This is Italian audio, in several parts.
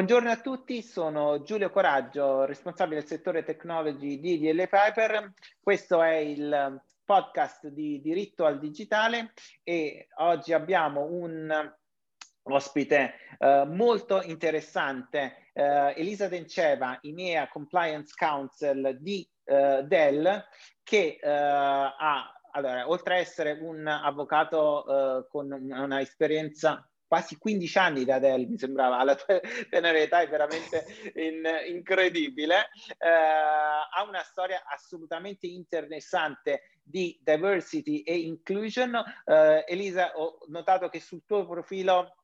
Buongiorno a tutti, sono Giulio Coraggio, responsabile del settore technology di DL Piper. Questo è il podcast di diritto al digitale e oggi abbiamo un ospite eh, molto interessante, eh, Elisa Denceva, INEA Compliance Council di eh, Dell, che eh, ha, allora, oltre a essere un avvocato eh, con una esperienza quasi 15 anni da Dell, mi sembrava, alla tua tenera età è veramente in, incredibile. Eh, ha una storia assolutamente interessante di diversity e inclusion. Eh, Elisa, ho notato che sul tuo profilo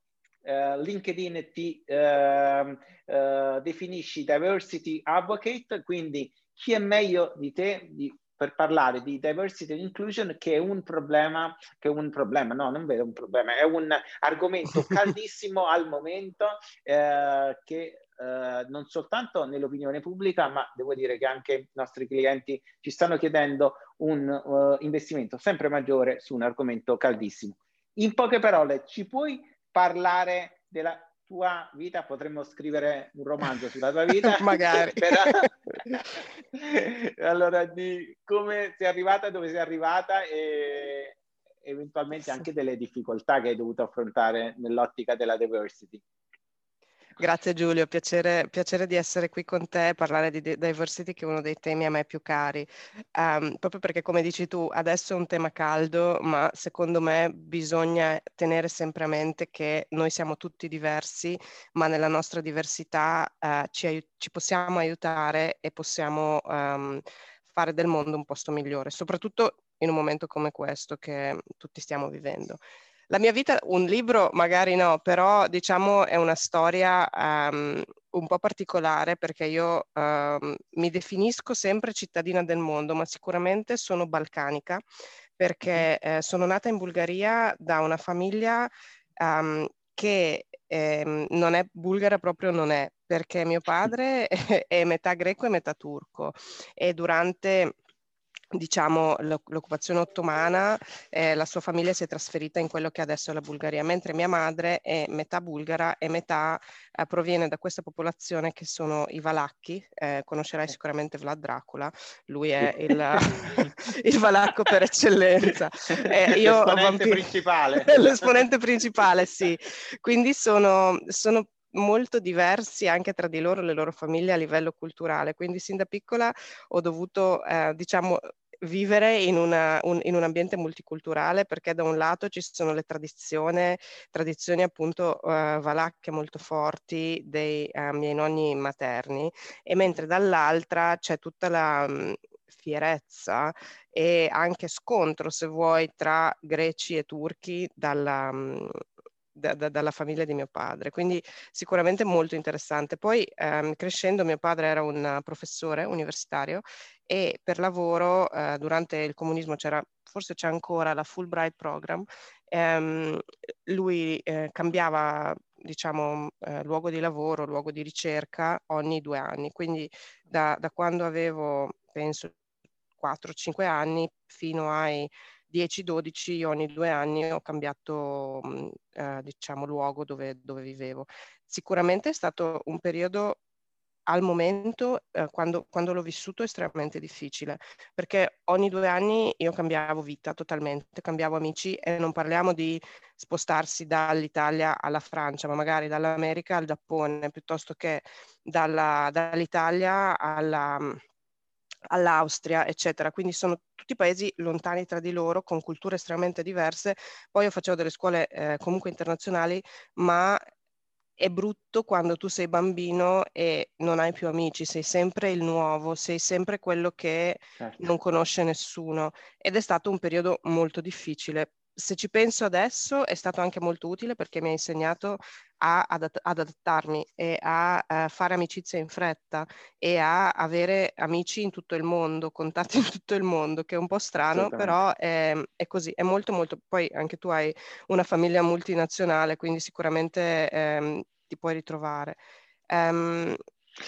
Uh, LinkedIn ti uh, uh, definisci diversity advocate, quindi chi è meglio di te di per parlare di diversity and inclusion che è un problema, che è un problema, no, non vedo un problema, è un argomento caldissimo al momento eh, che eh, non soltanto nell'opinione pubblica, ma devo dire che anche i nostri clienti ci stanno chiedendo un uh, investimento sempre maggiore su un argomento caldissimo. In poche parole, ci puoi parlare della tua vita, potremmo scrivere un romanzo sulla tua vita. Magari. Però... allora, di come sei arrivata, dove sei arrivata e eventualmente anche delle difficoltà che hai dovuto affrontare nell'ottica della diversity. Grazie Giulio, piacere, piacere, di essere qui con te e parlare di diversity che è uno dei temi a me più cari, um, proprio perché come dici tu adesso è un tema caldo, ma secondo me bisogna tenere sempre a mente che noi siamo tutti diversi, ma nella nostra diversità uh, ci, ci, possiamo aiutare e possiamo um, fare del mondo un posto migliore, soprattutto in un momento come questo che tutti stiamo vivendo. La mia vita, un libro magari no, però diciamo è una storia um, un po' particolare perché io um, mi definisco sempre cittadina del mondo, ma sicuramente sono balcanica perché eh, sono nata in Bulgaria da una famiglia um, che eh, non è bulgara proprio non è, perché mio padre è metà greco e metà turco e durante diciamo, l'occupazione ottomana, eh, la sua famiglia si è trasferita in quello che adesso è la Bulgaria, mentre mia madre è metà bulgara e metà eh, proviene da questa popolazione che sono i Valacchi. Eh, conoscerai sicuramente Vlad Dracula, lui è il, il Valacco per eccellenza. Eh, l'esponente vampir- principale. l'esponente principale, sì. Quindi sono, sono molto diversi anche tra di loro, le loro famiglie a livello culturale. Quindi sin da piccola ho dovuto, eh, diciamo, vivere in, una, un, in, un, ambiente multiculturale perché da un lato ci sono le tradizioni, tradizioni appunto uh, valacche molto forti dei uh, miei nonni materni e mentre dall'altra c'è tutta la um, fierezza e anche scontro se vuoi tra greci e turchi dalla, um, da, da, dalla famiglia di mio padre, quindi sicuramente molto interessante. Poi ehm, crescendo mio padre era un professore universitario e per lavoro eh, durante il comunismo c'era, forse c'è ancora la Fulbright Program, ehm, lui eh, cambiava diciamo eh, luogo di lavoro, luogo di ricerca ogni due anni, quindi da, da quando avevo penso 4-5 anni fino ai 10-12 io ogni due anni ho cambiato eh, diciamo luogo dove, dove, vivevo. Sicuramente è stato un periodo al momento, eh, quando, quando, l'ho vissuto, estremamente difficile, perché ogni due anni io cambiavo vita totalmente, cambiavo amici e non parliamo di spostarsi dall'Italia alla Francia, ma magari dall'America al Giappone, piuttosto che dalla, dall'Italia alla all'Austria, eccetera. Quindi sono tutti paesi lontani tra di loro, con culture estremamente diverse. Poi io facevo delle scuole eh, comunque internazionali, ma è brutto quando tu sei bambino e non hai più amici, sei sempre il nuovo, sei sempre quello che certo. non conosce nessuno. Ed è stato un periodo molto difficile se ci penso adesso è stato anche molto utile perché mi ha insegnato a, ad, ad, adattarmi e a, a, fare amicizia in fretta e a avere amici in tutto il mondo, contatti in tutto il mondo, che è un po' strano, però è, è, così, è molto molto, poi anche tu hai una famiglia multinazionale, quindi sicuramente ehm, ti puoi ritrovare. Um,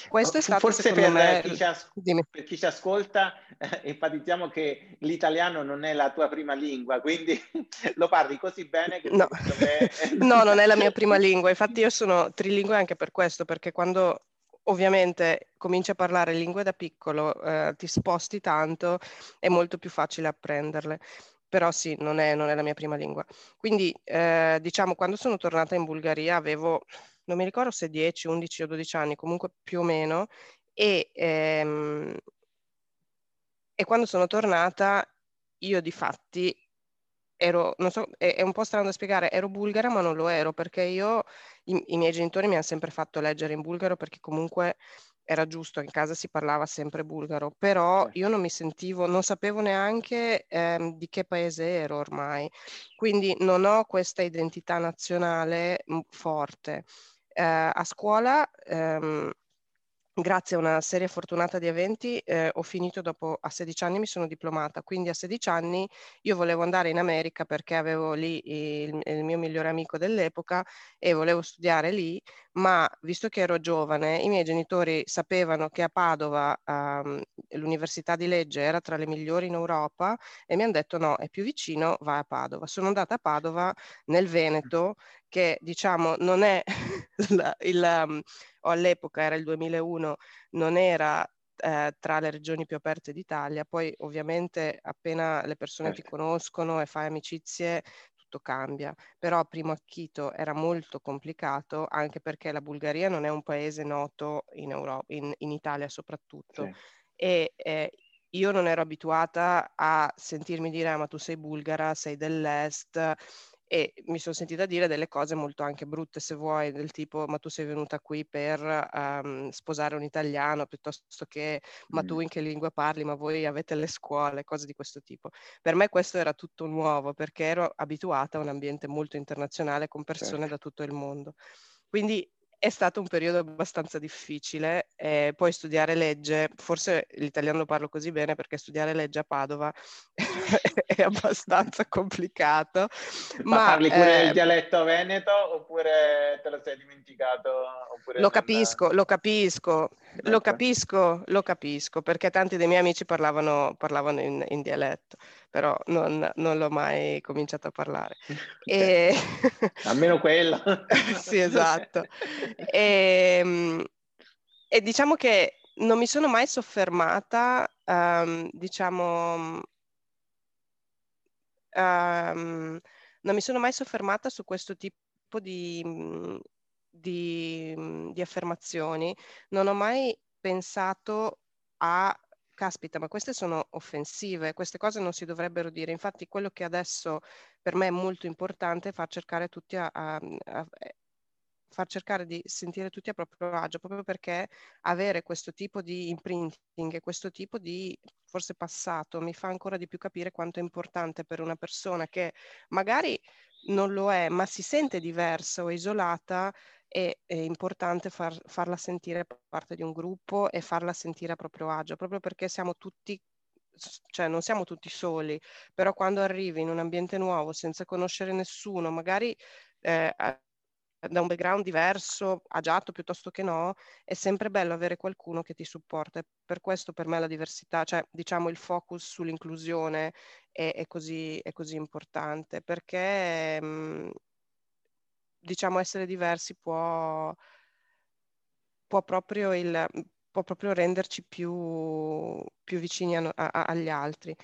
Questo è stato Forse per, me... chi as... per, chi ci ascolta, eh, enfatizziamo che l'italiano non è la tua prima lingua, quindi lo parli così bene che... No. Che... no, non è la mia prima lingua, infatti io sono trilingue anche per questo, perché quando ovviamente cominci a parlare lingue da piccolo, eh, ti sposti tanto, è molto più facile apprenderle. Però sì, non è, non è la mia prima lingua. Quindi, eh, diciamo, quando sono tornata in Bulgaria avevo non mi ricordo se 10, 11 o 12 anni, comunque più o meno, e, ehm, e quando sono tornata io di fatti ero, non so, è, è, un po' strano da spiegare, ero bulgara ma non lo ero perché io, i, i miei genitori mi hanno sempre fatto leggere in bulgaro perché comunque era giusto, in casa si parlava sempre bulgaro, però io non mi sentivo, non sapevo neanche ehm, di che paese ero ormai, quindi non ho questa identità nazionale mh, forte a scuola, ehm, grazie a una serie fortunata di eventi, eh, ho finito dopo, a 16 anni mi sono diplomata, quindi a 16 anni io volevo andare in America perché avevo lì il, il mio migliore amico dell'epoca e volevo studiare lì, ma visto che ero giovane, i miei genitori sapevano che a Padova um, l'università di legge era tra le migliori in Europa e mi hanno detto no, è più vicino, vai a Padova. Sono andata a Padova nel Veneto, che diciamo non è il, il um, all'epoca era il 2001, non era eh, tra le regioni più aperte d'Italia, poi ovviamente appena le persone certo. ti conoscono e fai amicizie tutto cambia, però a primo acchito era molto complicato anche perché la Bulgaria non è un paese noto in, Europa, in, in Italia soprattutto sì. e eh, io non ero abituata a sentirmi dire ah, ma tu sei bulgara, sei dell'est e mi sono sentita dire delle cose molto anche brutte se vuoi, del tipo ma tu sei venuta qui per um, sposare un italiano piuttosto che ma tu in che lingua parli, ma voi avete le scuole, cose di questo tipo. Per me questo era tutto nuovo perché ero abituata a un ambiente molto internazionale con persone certo. da tutto il mondo. Quindi è stato un periodo abbastanza difficile, eh, poi studiare legge, forse l'italiano lo parlo così bene perché studiare legge a Padova è abbastanza complicato. Ma, ma parli pure eh, il dialetto veneto oppure te lo sei dimenticato? lo capisco, lo capisco. Lo capisco, lo capisco, perché tanti dei miei amici parlavano, parlavano in, in, dialetto, però non, non, l'ho mai cominciato a parlare. E... Almeno quello. sì, esatto. E, ehm, e, diciamo che non mi sono mai soffermata, um, diciamo, um, non mi sono mai soffermata su questo tipo di, di, di affermazioni. Non ho mai pensato a caspita, ma queste sono offensive, queste cose non si dovrebbero dire. Infatti quello che adesso per me è molto importante è far cercare tutti a, a, a far cercare di sentire tutti a proprio agio, proprio perché avere questo tipo di imprinting e questo tipo di forse passato mi fa ancora di più capire quanto è importante per una persona che magari non lo è, ma si sente diversa o isolata, è, è importante far, farla sentire parte di un gruppo e farla sentire a proprio agio, proprio perché siamo tutti cioè non siamo tutti soli, però quando arrivi in un ambiente nuovo senza conoscere nessuno, magari eh, da un background diverso, agiato piuttosto che no, è sempre bello avere qualcuno che ti supporta. Per questo per me la diversità, cioè diciamo il focus sull'inclusione è, è, così, è così, importante, perché mh, mhmm, diciamo essere diversi può, può, proprio, il, può proprio renderci più, più vicini a, a, agli altri.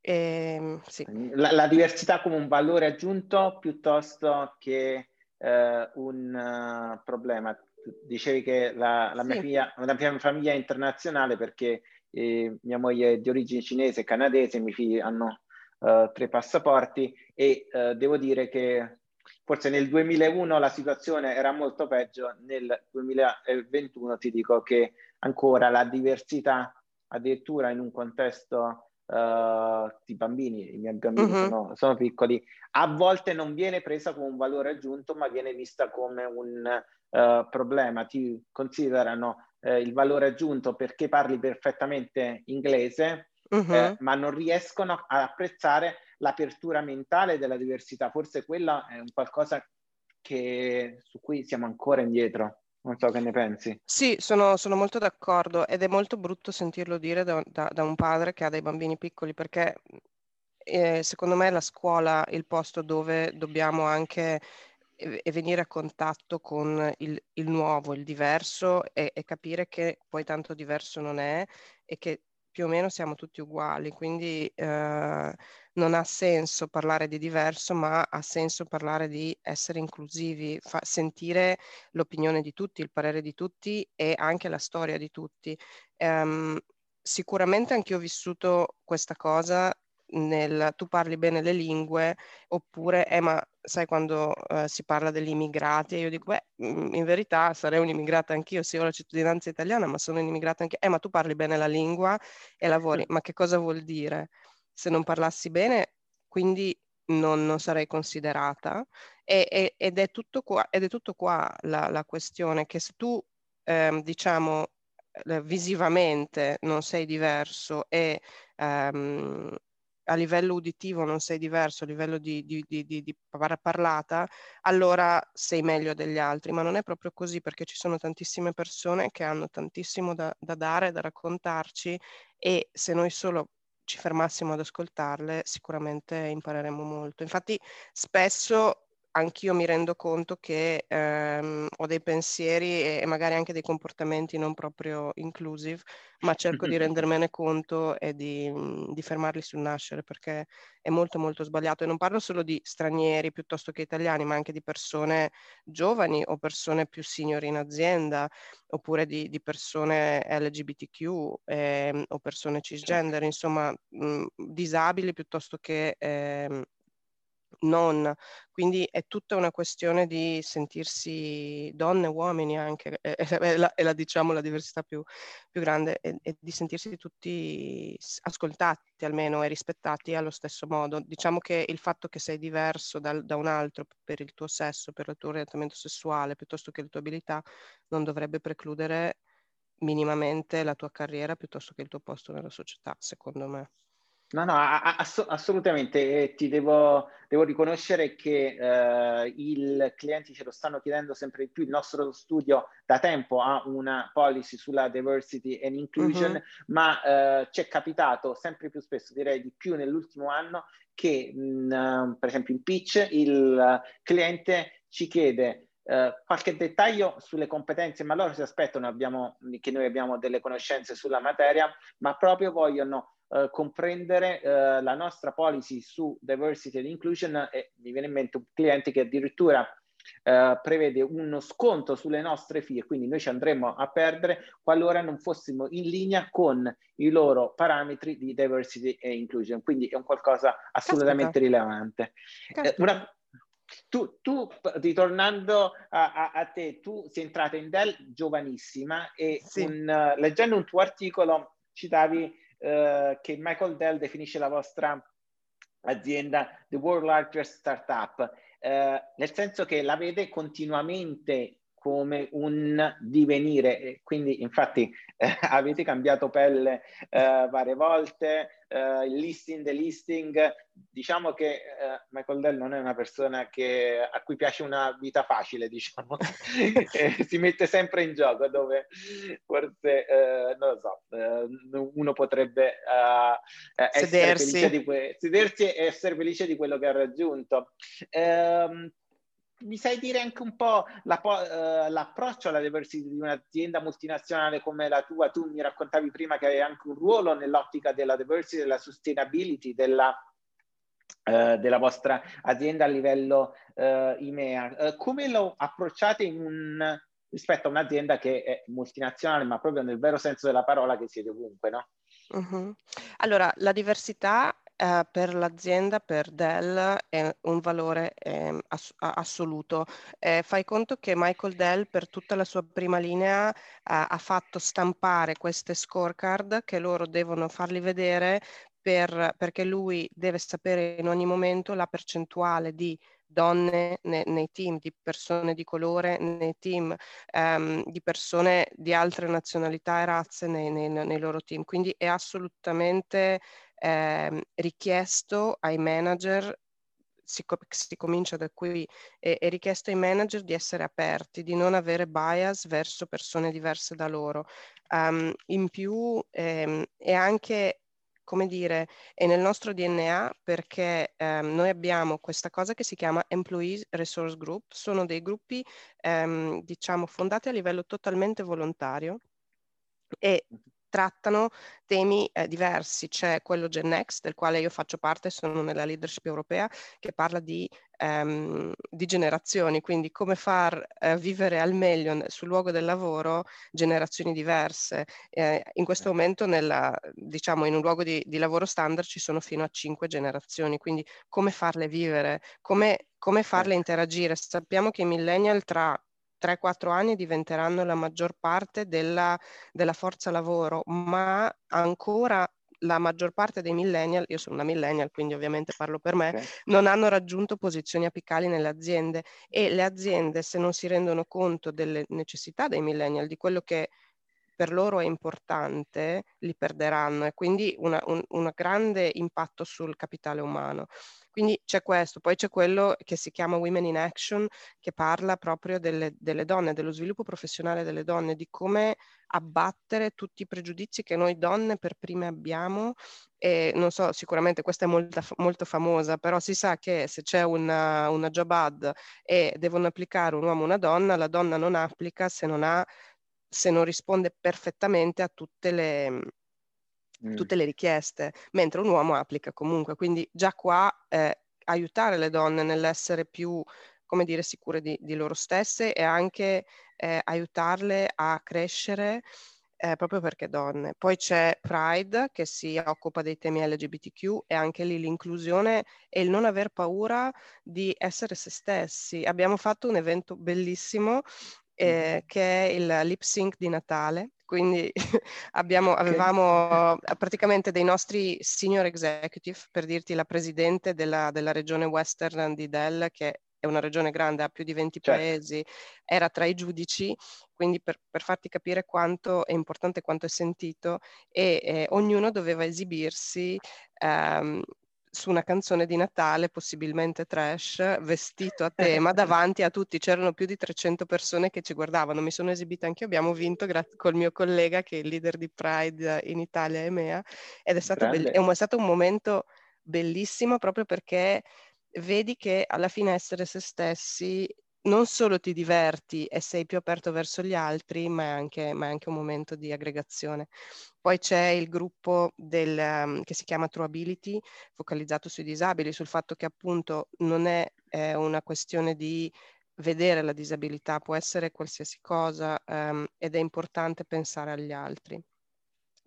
E, ehm, sì. la, la diversità come un valore aggiunto piuttosto che eh, un uh, problema. Dicevi che la, la, mia figlia, la, mia famiglia è internazionale perché eh, mia moglie è di origine cinese e canadese, i miei figli hanno uh, tre passaporti e uh, devo dire che forse nel 2001 la situazione era molto peggio, nel 2021 ti dico che ancora la diversità addirittura in un contesto uh, i bambini, i miei bambini uh-huh. sono, sono, piccoli, a volte non viene presa come un valore aggiunto, ma viene vista come un uh, problema. Ti considerano uh, il valore aggiunto perché parli perfettamente inglese, uh-huh. ma non riescono a apprezzare l'apertura mentale della diversità. Forse quella è un qualcosa che, su cui siamo ancora indietro Non so che ne pensi. Sì, sono, sono molto d'accordo ed è molto brutto sentirlo dire da, da, da, un padre che ha dei bambini piccoli perché eh, secondo me la scuola è il posto dove dobbiamo anche e, venire a contatto con il, il nuovo, il diverso e, e capire che poi tanto diverso non è e che più o meno siamo tutti uguali, quindi eh, non ha senso parlare di diverso, ma ha senso parlare di essere inclusivi, sentire l'opinione di tutti, il parere di tutti e anche la storia di tutti. Um, sicuramente anche io ho vissuto questa cosa nel tu parli bene le lingue oppure eh, ma sai quando eh, si parla degli immigrati e io dico beh mm, in verità sarei un'immigrata anch'io sì ho la cittadinanza italiana ma sono un'immigrata anche eh ma tu parli bene la lingua e lavori ma che cosa vuol dire se non parlassi bene quindi non, non sarei considerata. E, e, ed, è tutto qua, ed è tutto qua la, la questione che se tu ehm, diciamo eh, visivamente non sei diverso e um, a livello uditivo non sei diverso, a livello di, di, di, di, parlata, allora sei meglio degli altri, ma non è proprio così perché ci sono tantissime persone che hanno tantissimo da, da dare, da raccontarci e se noi solo ci fermassimo ad ascoltarle sicuramente impareremo molto. Infatti spesso anch'io mi rendo conto che ehm, ho dei pensieri e, e, magari anche dei comportamenti non proprio inclusive, ma cerco di rendermene conto e di, mm, di, fermarli sul nascere perché è molto molto sbagliato. E non parlo solo di stranieri piuttosto che italiani, ma anche di persone giovani o persone più senior in azienda, oppure di, di persone LGBTQ eh, o persone cisgender, certo. insomma mh, mm, disabili piuttosto che... Eh, non. Quindi è tutta una questione di sentirsi donne, uomini anche, è, è, la, è la, diciamo, la diversità più, più grande, e, di sentirsi tutti ascoltati almeno e rispettati allo stesso modo. Diciamo che il fatto che sei diverso da, da un altro per il tuo sesso, per il tuo orientamento sessuale, piuttosto che le tue abilità, non dovrebbe precludere minimamente la tua carriera piuttosto che il tuo posto nella società, secondo me. No, no, ass- assolutamente. ti devo, devo, riconoscere che eh, i clienti ce lo stanno chiedendo sempre di più. Il nostro studio da tempo ha una policy sulla diversity and inclusion, uh-huh. ma eh, ci è capitato sempre più spesso, direi di più nell'ultimo anno, che mh, per esempio in pitch il cliente ci chiede Uh, qualche dettaglio sulle competenze, ma loro si aspettano abbiamo, che noi abbiamo delle conoscenze sulla materia, ma proprio vogliono eh, comprendere eh, la nostra policy su diversity and inclusion e mi viene in mente un cliente che addirittura eh, prevede uno sconto sulle nostre fee, quindi noi ci andremmo a perdere qualora non fossimo in linea con i loro parametri di diversity e inclusion, quindi è un qualcosa assolutamente Caspita. rilevante. Eh, una, tu, tu, ritornando a, a, a, te, tu sei entrata in Dell giovanissima e sì. un, leggendo un tuo articolo citavi eh, che Michael Dell definisce la vostra azienda the world largest startup, eh, nel senso che la vede continuamente come un divenire. Quindi, infatti, eh, avete cambiato pelle eh, varie volte, eh, il listing, the listing. Diciamo che eh, Michael Dell non è una persona che, a cui piace una vita facile, diciamo, si mette sempre in gioco, dove forse, eh, non lo so, eh, uno potrebbe essere felice di que- sedersi e essere felice di quello che ha raggiunto. Mi sai dire anche un po' la, uh, l'approccio alla diversità di un'azienda multinazionale come la tua? Tu mi raccontavi prima che hai anche un ruolo nell'ottica della diversity, della sustainability, della, uh, della vostra azienda a livello uh, IMEA. come lo approcciate un, rispetto a un'azienda che è multinazionale, ma proprio nel vero senso della parola che siete ovunque, no? Uh-huh. Allora, la diversità eh, per l'azienda, per Dell, è un valore eh, ass- assoluto. Eh, fai conto che Michael Dell per tutta la sua prima linea eh, ha fatto stampare queste scorecard che loro devono farli vedere per, perché lui deve sapere in ogni momento la percentuale di donne nei, nei, team, di persone di colore nei team, um, di persone di altre nazionalità e razze nei, nei, nei loro team. Quindi è assolutamente eh, richiesto ai manager si, si comincia da qui, è, è, richiesto ai manager di essere aperti, di non avere bias verso persone diverse da loro. Um, in più ehm, è anche come dire, è nel nostro DNA perché ehm, noi abbiamo questa cosa che si chiama Employees Resource Group, sono dei gruppi, ehm, diciamo, fondati a livello totalmente volontario e trattano temi eh, diversi. C'è quello Gen Next, del quale io faccio parte, sono nella leadership europea, che parla di, ehm, di generazioni, quindi come far eh, vivere al meglio sul luogo del lavoro generazioni diverse. Eh, in questo momento, nella, diciamo, in un luogo di, di, lavoro standard ci sono fino a cinque generazioni, quindi come farle vivere, come, come farle certo. interagire. Sappiamo che i millennial tra 3-4 anni diventeranno la maggior parte della, della forza lavoro, ma ancora la maggior parte dei millennial, io sono una millennial quindi ovviamente parlo per me, okay. non hanno raggiunto posizioni apicali nelle aziende e le aziende se non si rendono conto delle necessità dei millennial, di quello che per loro è importante, li perderanno e quindi una, un, un grande impatto sul capitale umano. Quindi c'è questo, poi c'è quello che si chiama Women in Action, che parla proprio delle, delle, donne, dello sviluppo professionale delle donne, di come abbattere tutti i pregiudizi che noi donne per prime abbiamo. E non so, sicuramente questa è molta, molto famosa, però si sa che se c'è una, una job ad e devono applicare un uomo o una donna, la donna non applica se non ha se non risponde perfettamente a tutte le. Tutte le richieste, mentre un uomo applica comunque. Quindi già qua eh, aiutare le donne nell'essere più, come dire, sicure di, di loro stesse e anche eh, aiutarle a crescere eh, proprio perché donne. Poi c'è Pride che si occupa dei temi LGBTQ e anche lì l'inclusione e il non aver paura di essere se stessi. Abbiamo fatto un evento bellissimo eh, che è il lip sync di Natale. Quindi abbiamo, avevamo praticamente dei nostri senior executive, per dirti la presidente della, della regione western di Dell, che è una regione grande, ha più di 20 certo. paesi, era tra i giudici, quindi per, per, farti capire quanto è importante, quanto è sentito, e eh, ognuno doveva esibirsi ehm, su una canzone di Natale, possibilmente trash, vestito a tema davanti a tutti. C'erano più di 300 persone che ci guardavano. Mi sono esibita anche io. Abbiamo vinto gra- col mio collega che è il leader di Pride in Italia, EMEA, ed è stato, be- è, un, è stato un momento bellissimo proprio perché vedi che alla fine essere se stessi non solo ti diverti e sei più aperto verso gli altri, ma è anche, ma è anche un momento di aggregazione. Poi c'è il gruppo del, um, che si chiama True Ability, focalizzato sui disabili, sul fatto che appunto non è eh, una questione di vedere la disabilità, può essere qualsiasi cosa um, ed è importante pensare agli altri.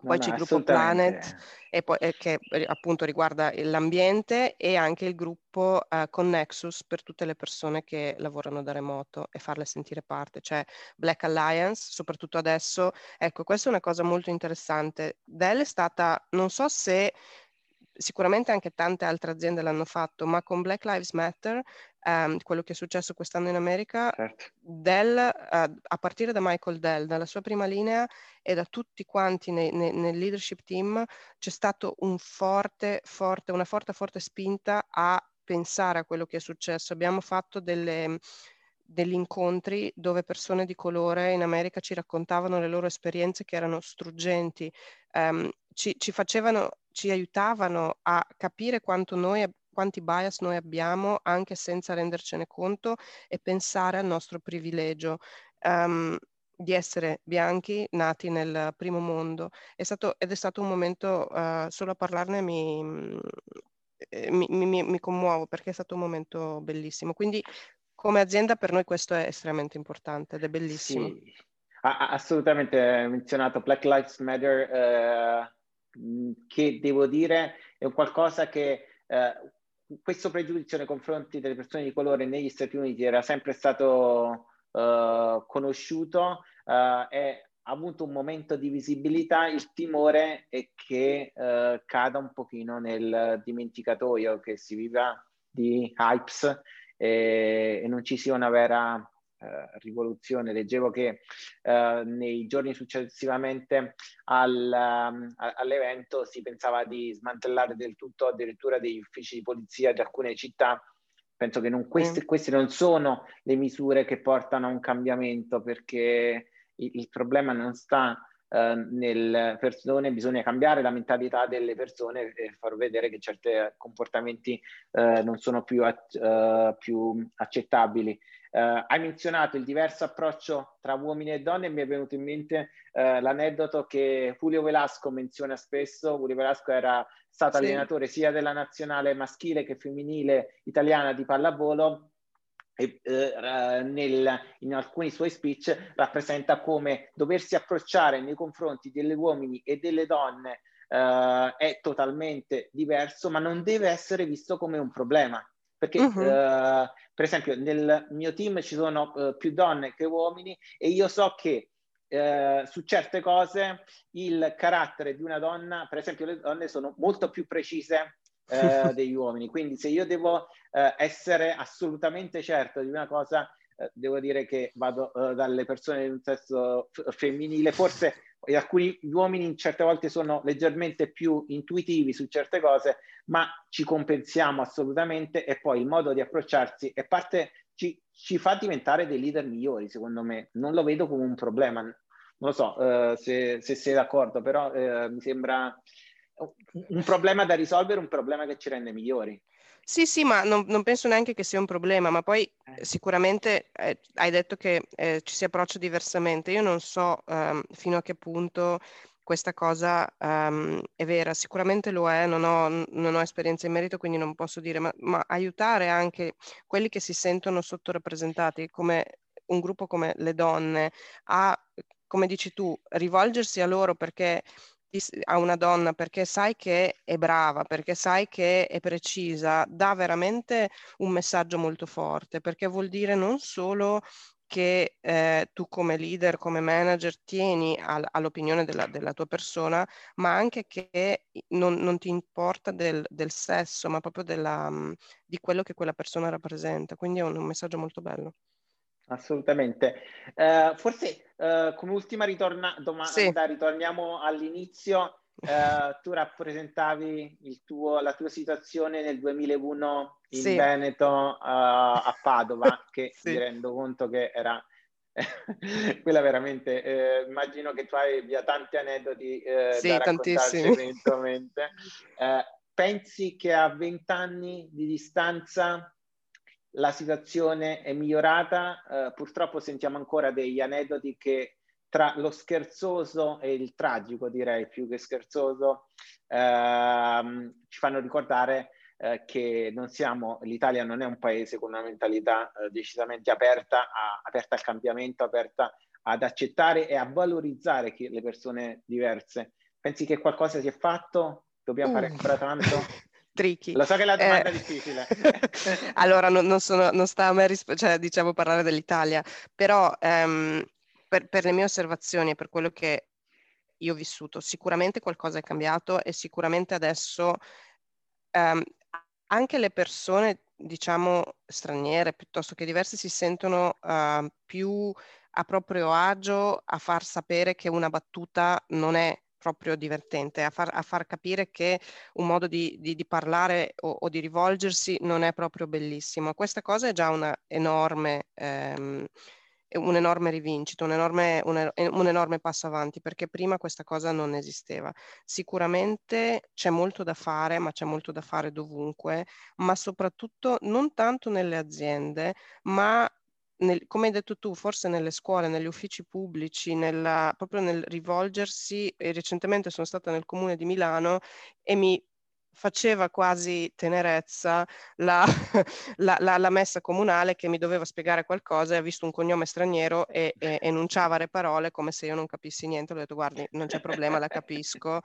Poi no, c'è il gruppo Planet e poi, eh, che appunto riguarda l'ambiente e anche il gruppo eh, Connexus per tutte le persone che lavorano da remoto e farle sentire parte, cioè Black Alliance, soprattutto adesso. Ecco, questa è una cosa molto interessante. Dell è stata, non so se sicuramente anche tante altre aziende l'hanno fatto, ma con Black Lives Matter, um, quello che è successo quest'anno in America, certo. Dell, uh, a partire da Michael Dell, dalla sua prima linea e da tutti quanti nei, nei, nel leadership team, c'è stato un forte, forte, una forte, forte spinta a pensare a quello che è successo. Abbiamo fatto delle degli incontri dove persone di colore in America ci raccontavano le loro esperienze che erano struggenti, um, ci, ci, facevano, ci aiutavano a capire quanto noi, quanti bias noi abbiamo anche senza rendercene conto e pensare al nostro privilegio. Um, di essere bianchi nati nel primo mondo. È stato, ed è stato un momento, uh, solo a parlarne mi, mi, mi, mi, commuovo perché è stato un momento bellissimo. Quindi come azienda per noi questo è estremamente importante ed è bellissimo. Sì, assolutamente menzionato Black Lives Matter, eh, che devo dire è qualcosa che eh, questo pregiudizio nei confronti delle persone di colore negli Stati Uniti era sempre stato eh, conosciuto eh, e ha avuto un momento di visibilità, il timore è che eh, cada un pochino nel dimenticatoio, che si viva di hypes e, e non ci sia una vera rivoluzione. Leggevo che eh, nei giorni successivamente al, um, all'evento si pensava di smantellare del tutto addirittura degli uffici di polizia di alcune città Penso che non, queste, queste, non sono le misure che portano a un cambiamento perché il, il problema non sta eh, nelle persone, bisogna cambiare la mentalità delle persone e far vedere che certi comportamenti eh, non sono più, uh, più accettabili. Uh, hai menzionato il diverso approccio tra uomini e donne e mi è venuto in mente uh, l'aneddoto che Julio Velasco menziona spesso. Julio Velasco era stato sì. allenatore sia della nazionale maschile che femminile italiana di pallavolo e, eh, nel, in alcuni suoi speech rappresenta come doversi approcciare nei confronti degli uomini e delle donne eh, è totalmente diverso, ma non deve essere visto come un problema. Perché, uh-huh. eh, per esempio, nel mio team ci sono eh, più donne che uomini e io so che eh, su certe cose il carattere di una donna, per esempio, le donne sono molto più precise eh, degli uomini. Quindi se io devo eh, essere assolutamente certo di una cosa, eh, devo dire che vado dalle persone di un sesso femminile, forse alcuni uomini certe volte sono leggermente più intuitivi su certe cose, ma ci compensiamo assolutamente e poi il modo di approcciarsi è parte, ci, ci fa diventare dei leader migliori, secondo me. Non lo vedo come un problema. Non lo so uh, se, se, sei d'accordo, però uh, mi sembra un problema da risolvere, un problema che ci rende migliori. Sì, sì, ma non, non penso neanche che sia un problema, ma poi eh. sicuramente eh, hai detto che eh, ci si approccia diversamente. Io non so um, fino a che punto questa cosa um, è vera, sicuramente lo è, non ho, non ho, esperienza in merito, quindi non posso dire, ma, ma aiutare anche quelli che si sentono sottorappresentati come un gruppo come le donne a, come dici tu, rivolgersi a loro perché a una donna perché sai che è brava, perché sai che è precisa, dà veramente un messaggio molto forte, perché vuol dire non solo che eh, tu come leader, come manager tieni al, all'opinione della, della, tua persona, ma anche che non, non ti importa del, del, sesso, ma proprio della, di quello che quella persona rappresenta. Quindi è un, un messaggio molto bello. Assolutamente. Uh, forse uh, come ultima ritorna- domanda, sì. ritorniamo all'inizio. Uh, tu rappresentavi tuo, la tua situazione nel 2001 in sì. Veneto a Padova, che sì. mi rendo conto che era quella veramente, eh, immagino che tu hai via tanti aneddoti eh, sì, da raccontarci eventualmente. Eh, pensi che a vent'anni di distanza la situazione è migliorata, eh, purtroppo sentiamo ancora degli aneddoti che tra lo scherzoso e il tragico, direi più che scherzoso, ehm, ci fanno ricordare eh, che non siamo, l'Italia non è un paese con una mentalità eh, decisamente aperta, a, aperta al cambiamento, aperta ad accettare e a valorizzare chi, le persone diverse. Pensi che qualcosa si è fatto? Dobbiamo uh. fare ancora tanto? tricky. Lo so che è la domanda eh, difficile. allora, non, non, sono, non, sta a me risp- cioè, diciamo, parlare dell'Italia, però um, per, per, le mie osservazioni e per quello che io ho vissuto, sicuramente qualcosa è cambiato e sicuramente adesso um, anche le persone, diciamo, straniere piuttosto che diverse si sentono uh, più a proprio agio a far sapere che una battuta non è proprio divertente, a far, a far capire che un modo di, di, di parlare o, o, di rivolgersi non è proprio bellissimo. Questa cosa è già una enorme, ehm, un enorme rivincita, un enorme, un, un enorme passo avanti, perché prima questa cosa non esisteva. Sicuramente c'è molto da fare, ma c'è molto da fare dovunque, ma soprattutto non tanto nelle aziende, ma nel, come hai detto tu, forse nelle scuole, negli uffici pubblici, nella, proprio nel rivolgersi, recentemente sono stata nel comune di Milano e mi faceva quasi tenerezza la, la, la, la, messa comunale che mi doveva spiegare qualcosa e ha visto un cognome straniero e, e, enunciava le parole come se io non capissi niente. Ho detto guardi, non c'è problema, la capisco.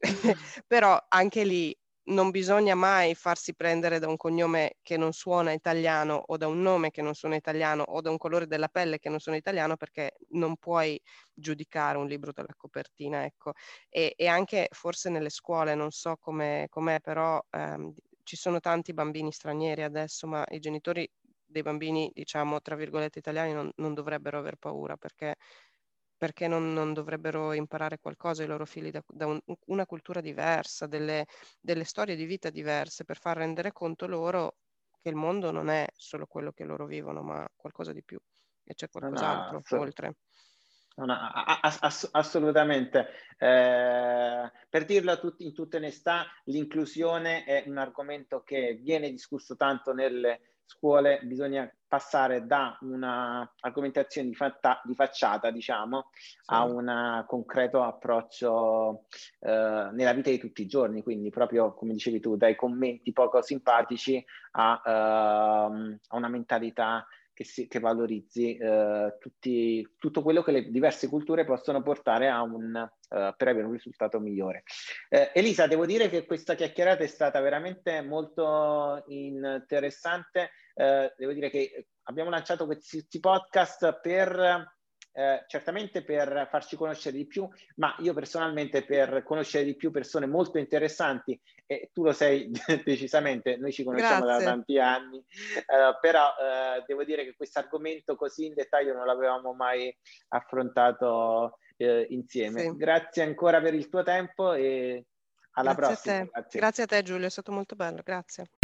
Però anche lì non bisogna mai farsi prendere da un cognome che non suona italiano o da un nome che non suona italiano o da un colore della pelle che non suona italiano perché non puoi giudicare un libro dalla copertina, ecco. E, e anche forse nelle scuole, non so com'è, com'è però ehm, ci sono tanti bambini stranieri adesso, ma i genitori dei bambini, diciamo, tra virgolette italiani non, non dovrebbero aver paura perché perché non, non, dovrebbero imparare qualcosa i loro figli da, da un, una cultura diversa, delle, delle, storie di vita diverse, per far rendere conto loro che il mondo non è solo quello che loro vivono, ma qualcosa di più e c'è qualcos'altro no, no, oltre. No, ass- assolutamente. Eh, per dirlo tutti, in tutta onestà, l'inclusione è un argomento che viene discusso tanto nelle scuole, bisogna passare da una argomentazione di, fatta- di facciata, diciamo, sì. a un concreto approccio eh, nella vita di tutti i giorni, quindi proprio come dicevi tu, dai commenti poco simpatici a, uh, a una mentalità che, si, che valorizzi eh, tutti, tutto quello che le diverse culture possono portare a un, eh, per avere un risultato migliore. Eh, Elisa, devo dire che questa chiacchierata è stata veramente molto interessante. Eh, devo dire che abbiamo lanciato questi podcast per eh, certamente per farci conoscere di più, ma io personalmente per conoscere di più persone molto interessanti, e tu lo sei decisamente, noi ci conosciamo Grazie. da tanti anni, eh, però eh, devo dire che questo argomento così in dettaglio non l'avevamo mai affrontato eh, insieme. Sì. Grazie ancora per il tuo tempo e alla Grazie prossima. A Grazie. Grazie a te Giulio, è stato molto bello, grazie.